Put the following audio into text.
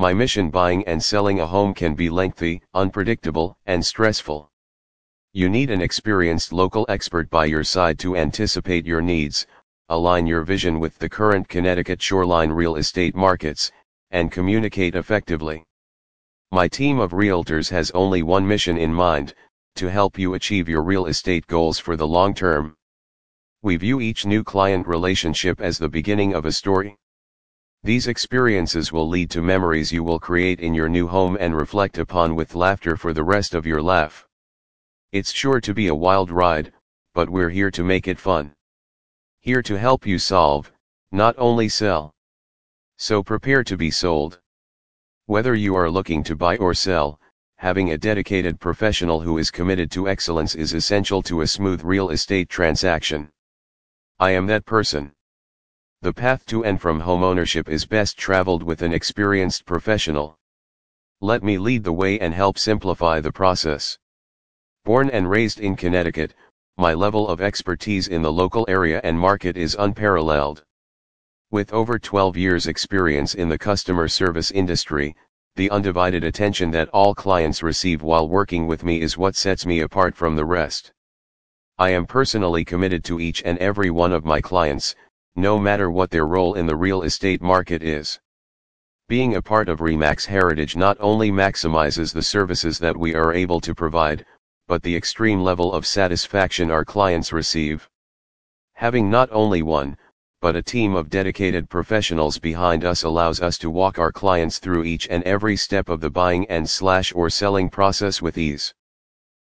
My mission buying and selling a home can be lengthy, unpredictable, and stressful. You need an experienced local expert by your side to anticipate your needs, align your vision with the current Connecticut shoreline real estate markets, and communicate effectively. My team of realtors has only one mission in mind to help you achieve your real estate goals for the long term. We view each new client relationship as the beginning of a story. These experiences will lead to memories you will create in your new home and reflect upon with laughter for the rest of your life. It's sure to be a wild ride, but we're here to make it fun. Here to help you solve, not only sell. So prepare to be sold. Whether you are looking to buy or sell, having a dedicated professional who is committed to excellence is essential to a smooth real estate transaction. I am that person. The path to and from homeownership is best traveled with an experienced professional. Let me lead the way and help simplify the process. Born and raised in Connecticut, my level of expertise in the local area and market is unparalleled. With over 12 years experience in the customer service industry, the undivided attention that all clients receive while working with me is what sets me apart from the rest. I am personally committed to each and every one of my clients, no matter what their role in the real estate market is. Being a part of REMAX Heritage not only maximizes the services that we are able to provide, but the extreme level of satisfaction our clients receive. Having not only one, but a team of dedicated professionals behind us allows us to walk our clients through each and every step of the buying and slash or selling process with ease.